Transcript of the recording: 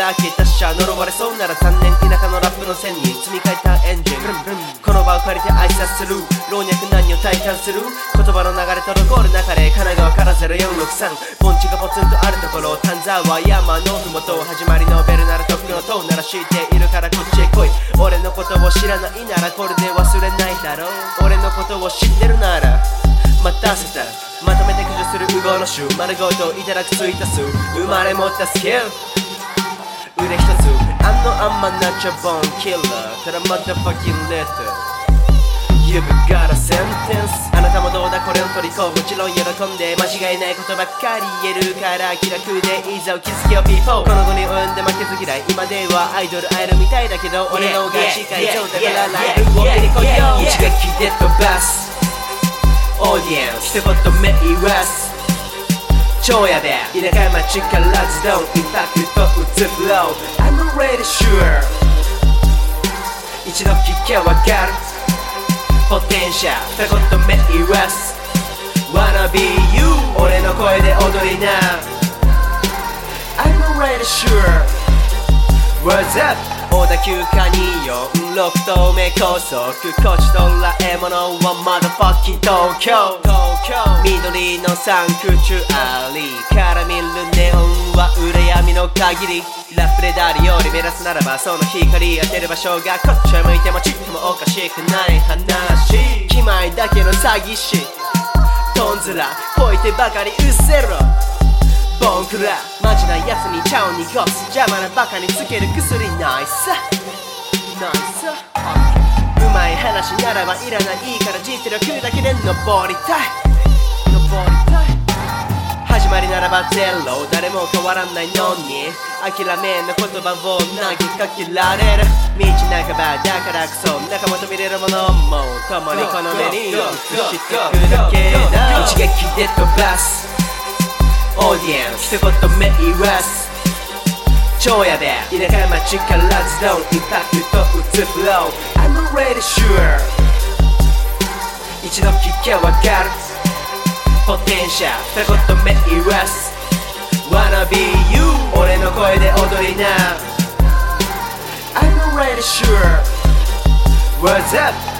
開けた車呪われそうなら3年田舎のラップの線に積み替えたエンジンこの場を借りて挨拶する老若男女体感する言葉の流れ滞る中で神奈川から0463盆地がポツンとあるところ丹沢山のふもと始まりのベルならとっくの塔なら知っているからこっちへ来い俺のことを知らないならこれで忘れないだろう。俺のことを知ってるなら待たせたまとめて駆除するウゴの種丸ごといただくツイート数生まれ持ったスキル。腕一つあのあんまなっちゃボンキラーただまたファキンレッド You've got a sentence あなたもどうだこれの虜もちろん喜んで間違いないことばっかり言えるから気楽でいざを気づけよ people この後に及んで負けず嫌い今ではアイドル会えるみたいだけど俺の方が近い状態からライブを切り込よう一撃で飛ばすオーディエンス一言目言わす。超やべ田舎町からズドンインパクト打つフロー I'm already sure 一度聞けわかる。ポテンシャル二言目言わす。Wanna be you 俺の声で踊りな。I'm already sure What's up? 小田急か246透明高速こちとら獲物はまだファッキン東京緑のサンクチュアリーから見るネオンは羨みの限り。ラップで誰より目指すならばその光当てる場所がこっちへ向いてもちっともおかしくない話。気前だけの詐欺師。トンズラこいてばかりうっせろ。ボンクラマジなやつに茶を濁す邪魔なバカにつける薬ないさないさうまい話ならばいらないから実力だけで登りたい。始まりならばゼロ誰も変わらないのに。諦めの言葉を投げかけられる道半ばだからこそ仲間と見れるものも共にこの目に映してくだけだ一撃で飛ばすオーディエンス一言目言わす超やべ田舎町からズドンインパクト打つフロー I'm already sure 一度聞けわかるポテンシャル二言目言わす Wanna be you 俺の声で踊りな I'm already sure What's up?